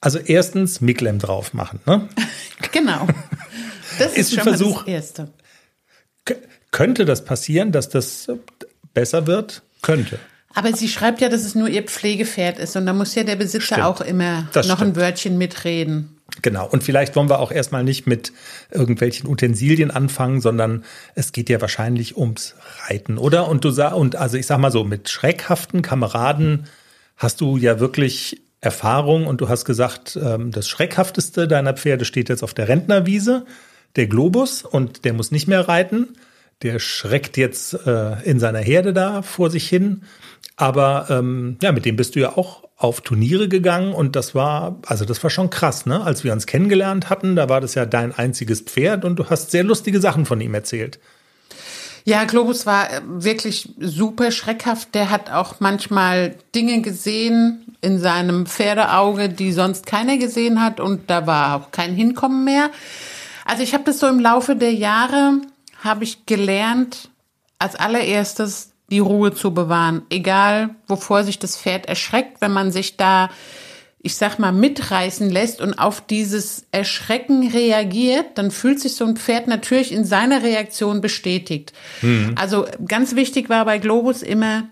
Also erstens Miklem drauf machen, ne? Genau. Das ist, ist ein Versuch. das Erste. könnte das passieren, dass das besser wird? Könnte. Aber sie schreibt ja, dass es nur ihr Pflegepferd ist und da muss ja der Besitzer Stimmt. auch immer Das noch stimmt. ein Wörtchen mitreden. Genau. Und vielleicht wollen wir auch erstmal nicht mit irgendwelchen Utensilien anfangen, sondern es geht ja wahrscheinlich ums Reiten, oder? Und du sag, und also ich sag mal so, mit schreckhaften Kameraden hast du ja wirklich Erfahrung und du hast gesagt, ähm, das Schreckhafteste deiner Pferde steht jetzt auf der Rentnerwiese, der Globus, und der muss nicht mehr reiten. Der schreckt jetzt äh, in seiner Herde da vor sich hin. Aber ähm, ja, mit dem bist du ja auch auf Turniere gegangen und das war, also das war schon krass, ne? Als wir uns kennengelernt hatten, da war das ja dein einziges Pferd und du hast sehr lustige Sachen von ihm erzählt. Ja, Globus war äh, wirklich super schreckhaft. Der hat auch manchmal Dinge gesehen in seinem Pferdeauge, die sonst keiner gesehen hat und da war auch kein Hinkommen mehr. Also ich habe das so im Laufe der Jahre, habe ich gelernt, als allererstes die Ruhe zu bewahren. Egal, wovor sich das Pferd erschreckt, wenn man sich da, ich sag mal, mitreißen lässt und auf dieses Erschrecken reagiert, dann fühlt sich so ein Pferd natürlich in seiner Reaktion bestätigt. Also ganz wichtig war bei Globus immer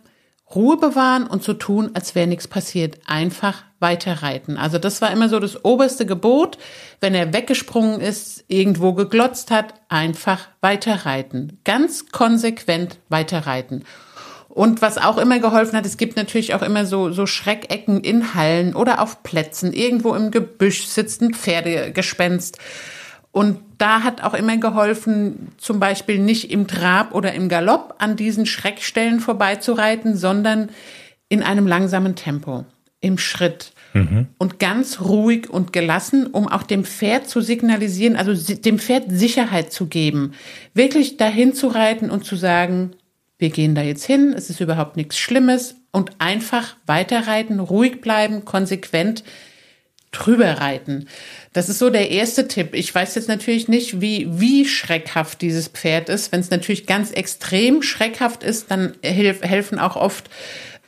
Ruhe bewahren und so tun, als wäre nichts passiert. Einfach weiterreiten. Also das war immer so das oberste Gebot. Wenn er weggesprungen ist, irgendwo geglotzt hat, einfach weiterreiten. Ganz konsequent weiterreiten. Und was auch immer geholfen hat, es gibt natürlich auch immer so, so Schreckecken in Hallen oder auf Plätzen. Irgendwo im Gebüsch sitzt ein Pferdegespenst. Und da hat auch immer geholfen, zum Beispiel nicht im Trab oder im Galopp an diesen Schreckstellen vorbeizureiten, sondern in einem langsamen Tempo, im Schritt. Und ganz ruhig und gelassen, um auch dem Pferd zu signalisieren, also dem Pferd Sicherheit zu geben. Wirklich dahin zu reiten und zu sagen, wir gehen da jetzt hin, es ist überhaupt nichts Schlimmes und einfach weiterreiten, ruhig bleiben, konsequent drüber reiten. Das ist so der erste Tipp. Ich weiß jetzt natürlich nicht, wie, wie schreckhaft dieses Pferd ist. Wenn es natürlich ganz extrem schreckhaft ist, dann hilf, helfen auch oft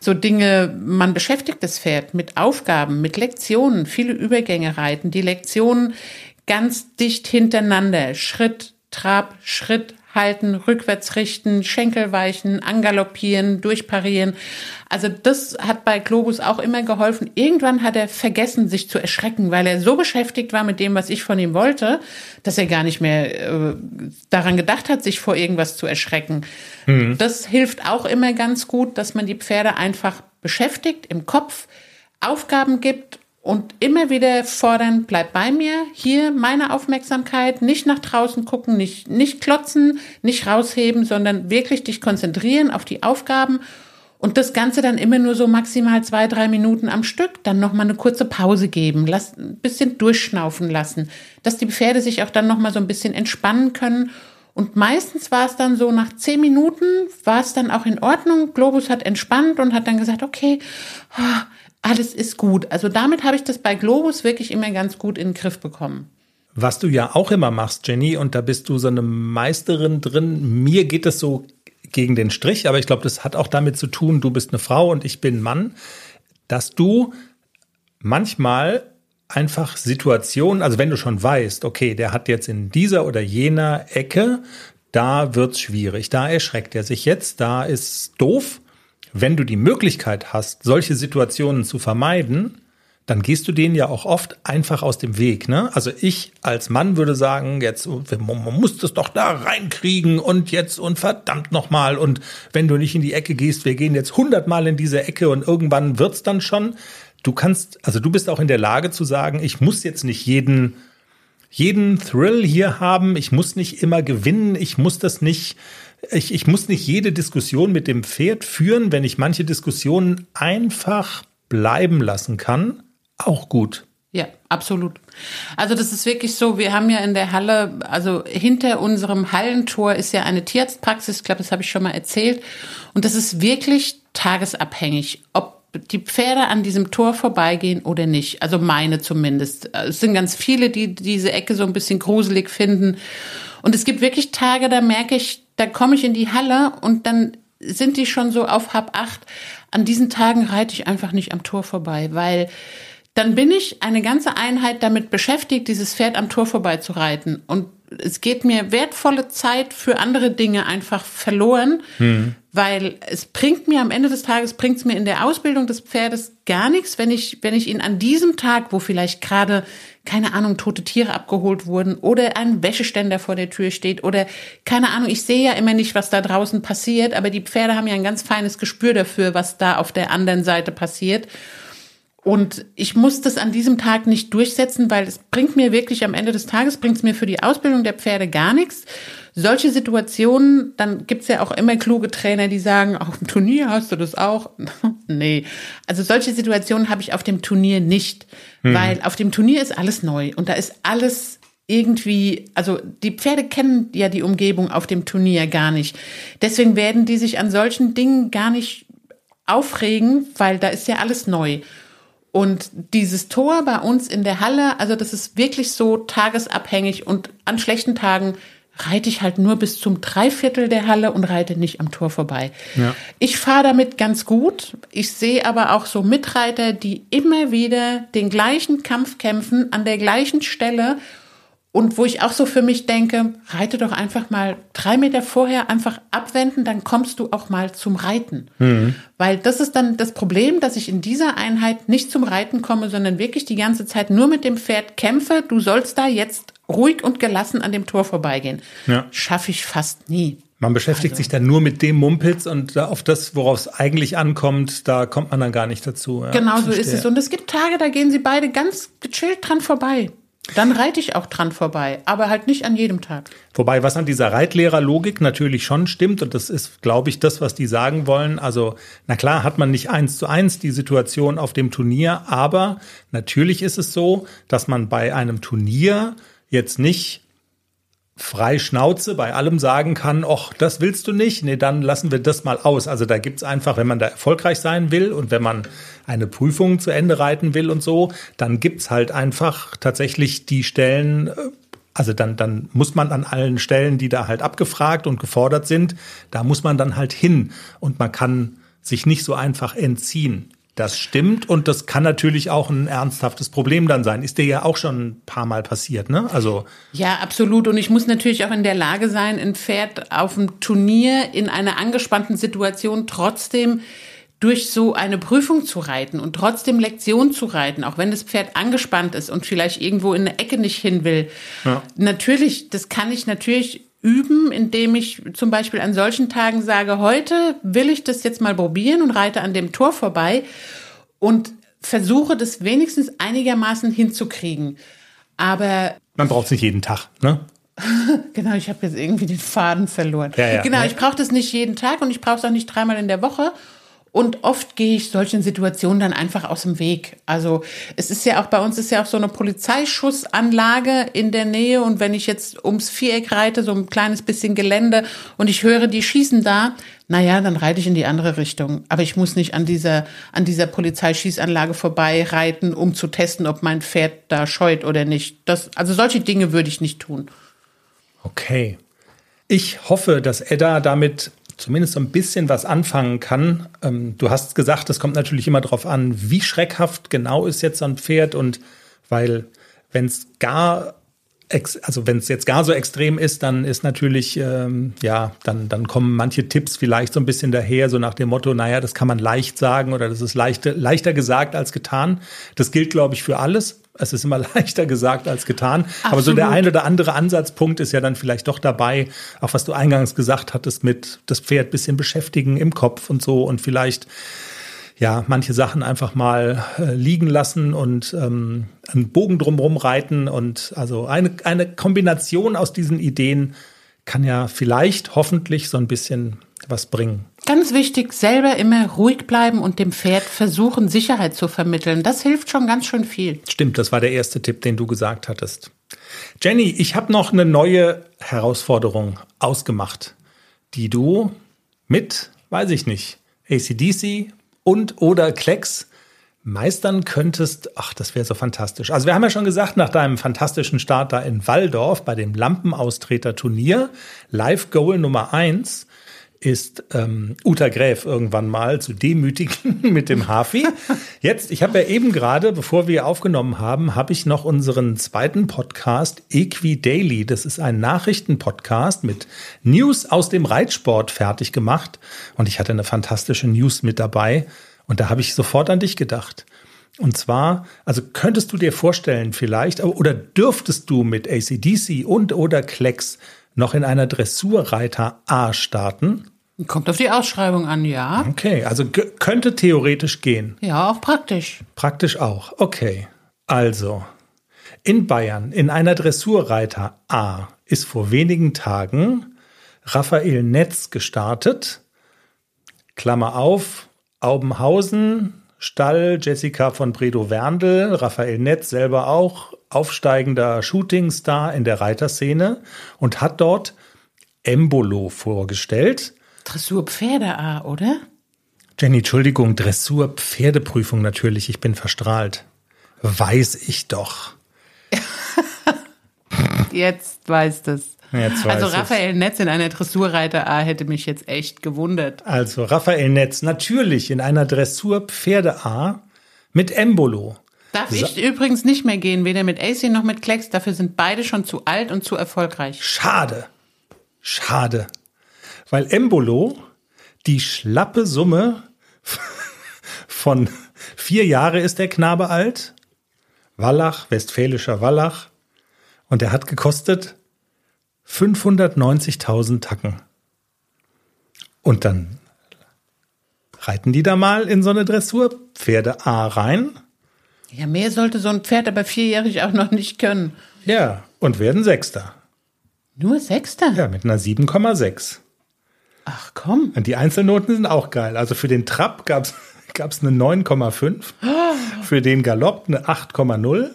so Dinge, man beschäftigt das Pferd mit Aufgaben, mit Lektionen, viele Übergänge reiten, die Lektionen ganz dicht hintereinander, Schritt, Trab, Schritt, halten, rückwärts richten, Schenkel weichen, angaloppieren, durchparieren. Also das hat bei Globus auch immer geholfen. Irgendwann hat er vergessen, sich zu erschrecken, weil er so beschäftigt war mit dem, was ich von ihm wollte, dass er gar nicht mehr äh, daran gedacht hat, sich vor irgendwas zu erschrecken. Das hilft auch immer ganz gut, dass man die Pferde einfach beschäftigt im Kopf, Aufgaben gibt und immer wieder fordern, bleib bei mir, hier meine Aufmerksamkeit, nicht nach draußen gucken, nicht, nicht klotzen, nicht rausheben, sondern wirklich dich konzentrieren auf die Aufgaben. Und das Ganze dann immer nur so maximal zwei, drei Minuten am Stück, dann nochmal eine kurze Pause geben, lass, ein bisschen durchschnaufen lassen, dass die Pferde sich auch dann nochmal so ein bisschen entspannen können. Und meistens war es dann so, nach zehn Minuten war es dann auch in Ordnung. Globus hat entspannt und hat dann gesagt, okay, ah, alles ist gut. Also damit habe ich das bei Globus wirklich immer ganz gut in den Griff bekommen. Was du ja auch immer machst, Jenny, und da bist du so eine Meisterin drin. Mir geht es so gegen den Strich, aber ich glaube, das hat auch damit zu tun, du bist eine Frau und ich bin Mann, dass du manchmal einfach Situationen, also wenn du schon weißt, okay, der hat jetzt in dieser oder jener Ecke, da wird's schwierig, da erschreckt er sich jetzt, da ist doof. Wenn du die Möglichkeit hast, solche Situationen zu vermeiden, dann gehst du denen ja auch oft einfach aus dem Weg. Ne? Also ich als Mann würde sagen, jetzt man muss das doch da reinkriegen und jetzt und verdammt nochmal und wenn du nicht in die Ecke gehst, wir gehen jetzt hundertmal in diese Ecke und irgendwann wird's dann schon. Du kannst, also du bist auch in der Lage zu sagen, ich muss jetzt nicht jeden jeden Thrill hier haben, ich muss nicht immer gewinnen, ich muss das nicht, ich, ich muss nicht jede Diskussion mit dem Pferd führen, wenn ich manche Diskussionen einfach bleiben lassen kann, auch gut. Ja, absolut. Also das ist wirklich so, wir haben ja in der Halle, also hinter unserem Hallentor ist ja eine Tierarztpraxis, ich glaube, das habe ich schon mal erzählt. Und das ist wirklich tagesabhängig, ob die Pferde an diesem Tor vorbeigehen oder nicht. Also meine zumindest. Es sind ganz viele, die diese Ecke so ein bisschen gruselig finden. Und es gibt wirklich Tage, da merke ich, da komme ich in die Halle und dann sind die schon so auf halb acht. An diesen Tagen reite ich einfach nicht am Tor vorbei, weil dann bin ich eine ganze Einheit damit beschäftigt, dieses Pferd am Tor vorbei zu reiten. Und es geht mir wertvolle Zeit für andere Dinge einfach verloren, hm. weil es bringt mir am Ende des Tages, bringt es mir in der Ausbildung des Pferdes gar nichts, wenn ich, wenn ich ihn an diesem Tag, wo vielleicht gerade, keine Ahnung, tote Tiere abgeholt wurden oder ein Wäscheständer vor der Tür steht oder keine Ahnung, ich sehe ja immer nicht, was da draußen passiert, aber die Pferde haben ja ein ganz feines Gespür dafür, was da auf der anderen Seite passiert. Und ich muss das an diesem Tag nicht durchsetzen, weil es bringt mir wirklich am Ende des Tages, bringt es mir für die Ausbildung der Pferde gar nichts. Solche Situationen, dann gibt's ja auch immer kluge Trainer, die sagen, auf dem Turnier hast du das auch. nee. Also solche Situationen habe ich auf dem Turnier nicht, hm. weil auf dem Turnier ist alles neu und da ist alles irgendwie, also die Pferde kennen ja die Umgebung auf dem Turnier gar nicht. Deswegen werden die sich an solchen Dingen gar nicht aufregen, weil da ist ja alles neu. Und dieses Tor bei uns in der Halle, also das ist wirklich so tagesabhängig und an schlechten Tagen reite ich halt nur bis zum Dreiviertel der Halle und reite nicht am Tor vorbei. Ja. Ich fahre damit ganz gut. Ich sehe aber auch so Mitreiter, die immer wieder den gleichen Kampf kämpfen an der gleichen Stelle und wo ich auch so für mich denke, reite doch einfach mal drei Meter vorher einfach abwenden, dann kommst du auch mal zum Reiten. Mhm. Weil das ist dann das Problem, dass ich in dieser Einheit nicht zum Reiten komme, sondern wirklich die ganze Zeit nur mit dem Pferd kämpfe. Du sollst da jetzt ruhig und gelassen an dem Tor vorbeigehen. Ja. Schaffe ich fast nie. Man beschäftigt also. sich dann nur mit dem Mumpitz und auf das, worauf es eigentlich ankommt, da kommt man dann gar nicht dazu. Ja, genau so ist es. Und es gibt Tage, da gehen sie beide ganz gechillt dran vorbei. Dann reite ich auch dran vorbei, aber halt nicht an jedem Tag. Wobei, was an dieser Reitlehrerlogik natürlich schon stimmt, und das ist, glaube ich, das, was die sagen wollen. Also, na klar, hat man nicht eins zu eins die Situation auf dem Turnier, aber natürlich ist es so, dass man bei einem Turnier jetzt nicht frei Schnauze bei allem sagen kann, ach, das willst du nicht, nee, dann lassen wir das mal aus. Also da gibt's einfach, wenn man da erfolgreich sein will und wenn man eine Prüfung zu Ende reiten will und so, dann gibt's halt einfach tatsächlich die Stellen, äh, also dann, dann muss man an allen Stellen, die da halt abgefragt und gefordert sind, da muss man dann halt hin und man kann sich nicht so einfach entziehen. Das stimmt und das kann natürlich auch ein ernsthaftes Problem dann sein. Ist dir ja auch schon ein paar Mal passiert, ne? Also ja, absolut. Und ich muss natürlich auch in der Lage sein, ein Pferd auf dem Turnier in einer angespannten Situation trotzdem durch so eine Prüfung zu reiten und trotzdem Lektion zu reiten, auch wenn das Pferd angespannt ist und vielleicht irgendwo in eine Ecke nicht hin will. Ja. Natürlich, das kann ich natürlich üben, indem ich zum Beispiel an solchen Tagen sage, heute will ich das jetzt mal probieren und reite an dem Tor vorbei und versuche das wenigstens einigermaßen hinzukriegen. Aber man braucht es nicht jeden Tag, ne? genau, ich habe jetzt irgendwie den Faden verloren. Ja, ja, genau, ne? ich brauche das nicht jeden Tag und ich brauche es auch nicht dreimal in der Woche. Und oft gehe ich solchen Situationen dann einfach aus dem Weg. Also es ist ja auch bei uns ist ja auch so eine Polizeischussanlage in der Nähe und wenn ich jetzt ums Viereck reite, so ein kleines bisschen Gelände und ich höre, die schießen da, naja, dann reite ich in die andere Richtung. Aber ich muss nicht an dieser, an dieser Polizeischießanlage vorbei reiten, um zu testen, ob mein Pferd da scheut oder nicht. Das, also solche Dinge würde ich nicht tun. Okay. Ich hoffe, dass Edda damit zumindest so ein bisschen was anfangen kann. Ähm, du hast gesagt, es kommt natürlich immer darauf an, wie schreckhaft genau ist jetzt so ein Pferd und weil wenn es gar also wenn es jetzt gar so extrem ist, dann ist natürlich, ähm, ja, dann, dann kommen manche Tipps vielleicht so ein bisschen daher, so nach dem Motto, naja, das kann man leicht sagen oder das ist leichter, leichter gesagt als getan. Das gilt, glaube ich, für alles. Es ist immer leichter gesagt als getan. Absolut. Aber so der eine oder andere Ansatzpunkt ist ja dann vielleicht doch dabei, auch was du eingangs gesagt hattest mit das Pferd bisschen beschäftigen im Kopf und so und vielleicht ja, manche Sachen einfach mal äh, liegen lassen und ähm, einen Bogen drumherum reiten. Und also eine, eine Kombination aus diesen Ideen kann ja vielleicht hoffentlich so ein bisschen was bringen. Ganz wichtig, selber immer ruhig bleiben und dem Pferd versuchen, Sicherheit zu vermitteln. Das hilft schon ganz schön viel. Stimmt, das war der erste Tipp, den du gesagt hattest. Jenny, ich habe noch eine neue Herausforderung ausgemacht, die du mit, weiß ich nicht, ACDC, und oder Klecks meistern könntest, ach, das wäre so fantastisch. Also wir haben ja schon gesagt, nach deinem fantastischen Start da in Walldorf bei dem Lampenaustreter-Turnier, Live Goal Nummer eins, ist ähm, Uta Gräf irgendwann mal zu demütigen mit dem Hafi. Jetzt, ich habe ja eben gerade, bevor wir aufgenommen haben, habe ich noch unseren zweiten Podcast Equi Daily. Das ist ein Nachrichtenpodcast mit News aus dem Reitsport fertig gemacht. Und ich hatte eine fantastische News mit dabei. Und da habe ich sofort an dich gedacht. Und zwar, also könntest du dir vorstellen vielleicht, oder dürftest du mit ACDC und oder Klecks noch in einer Dressurreiter A starten? Kommt auf die Ausschreibung an, ja. Okay, also könnte theoretisch gehen. Ja, auch praktisch. Praktisch auch. Okay. Also, in Bayern, in einer Dressurreiter A, ist vor wenigen Tagen Raphael Netz gestartet. Klammer auf, Aubenhausen, Stall, Jessica von Bredow-Werndl, Raphael Netz selber auch, aufsteigender Shootingstar in der Reiterszene und hat dort Embolo vorgestellt. Dressur Pferde A, oder? Jenny, Entschuldigung, Dressur Pferdeprüfung natürlich, ich bin verstrahlt. Weiß ich doch. Jetzt weißt es. Jetzt also Raphael Netz in einer Dressurreiter A hätte mich jetzt echt gewundert. Also Raphael Netz natürlich in einer Dressur Pferde A mit Embolo. Darf Sa ich übrigens nicht mehr gehen, weder mit AC noch mit Klecks. Dafür sind beide schon zu alt und zu erfolgreich. Schade. Schade. Weil Embolo die schlappe Summe von vier Jahre ist der Knabe alt. Wallach, westfälischer Wallach. Und er hat gekostet 590.000 Tacken. Und dann reiten die da mal in so eine Dressur Pferde A rein. Ja, mehr sollte so ein Pferd aber vierjährig auch noch nicht können. Ja, und werden Sechster. Nur Sechster? Ja, mit einer 7,6. Ach komm. Und die Einzelnoten sind auch geil. Also für den Trab gab es eine 9,5, oh. für den Galopp eine 8,0 ähm,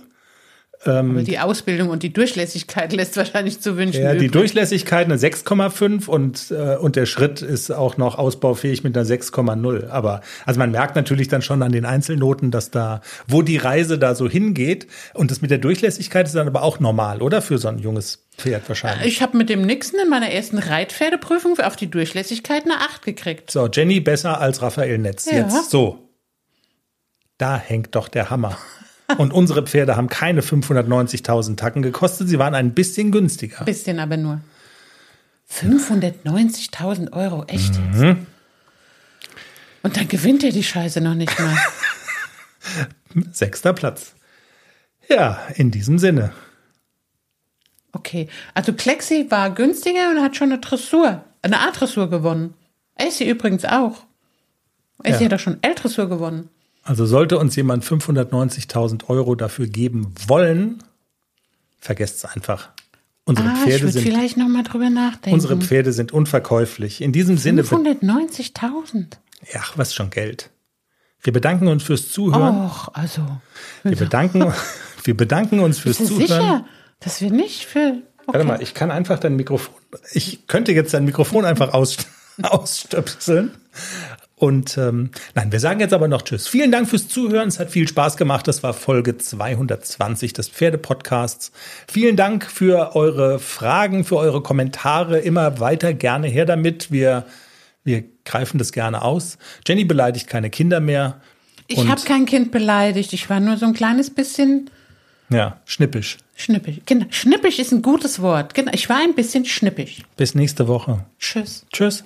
Aber die Ausbildung und die Durchlässigkeit lässt wahrscheinlich zu wünschen. Ja, die Durchlässigkeit eine 6,5 und, äh, und der Schritt ist auch noch ausbaufähig mit einer 6,0. Aber also man merkt natürlich dann schon an den Einzelnoten, dass da, wo die Reise da so hingeht. Und das mit der Durchlässigkeit ist dann aber auch normal, oder? Für so ein junges Pferd wahrscheinlich. Ich habe mit dem Nixon in meiner ersten Reitpferdeprüfung auf die Durchlässigkeit eine 8 gekriegt. So, Jenny besser als Raphael Netz. Ja. Jetzt so. Da hängt doch der Hammer. Und unsere Pferde haben keine 590.000 Tacken gekostet. Sie waren ein bisschen günstiger. Bisschen aber nur. 590.000 Euro, echt jetzt? Mhm. Und dann gewinnt er die Scheiße noch nicht mal. Sechster Platz. Ja, in diesem Sinne. Okay, also Klexi war günstiger und hat schon eine Dressur, eine A-Dressur gewonnen. Essie übrigens auch. Essie ja. hat doch schon L-Dressur gewonnen. Also sollte uns jemand 590.000 Euro dafür geben wollen, vergesst es einfach. Unsere ah, Pferde ich sind vielleicht noch mal drüber nachdenken. Unsere Pferde sind unverkäuflich. In diesem Sinne 590.000. Ja, was schon Geld. Wir bedanken uns fürs Zuhören. Och, also. Wir bedanken, wir bedanken uns fürs Bist du Zuhören. Sicher, dass wir nicht für. Okay. Warte mal, ich kann einfach dein Mikrofon. Ich könnte jetzt dein Mikrofon einfach aus, ausstöpseln. Und ähm, nein, wir sagen jetzt aber noch Tschüss. Vielen Dank fürs Zuhören. Es hat viel Spaß gemacht. Das war Folge 220 des Pferdepodcasts. Vielen Dank für eure Fragen, für eure Kommentare. Immer weiter gerne her damit. Wir, wir greifen das gerne aus. Jenny beleidigt keine Kinder mehr. Ich habe kein Kind beleidigt. Ich war nur so ein kleines bisschen. Ja, schnippisch. Schnippisch. Genau. Schnippisch ist ein gutes Wort. Genau. Ich war ein bisschen schnippisch. Bis nächste Woche. Tschüss. Tschüss.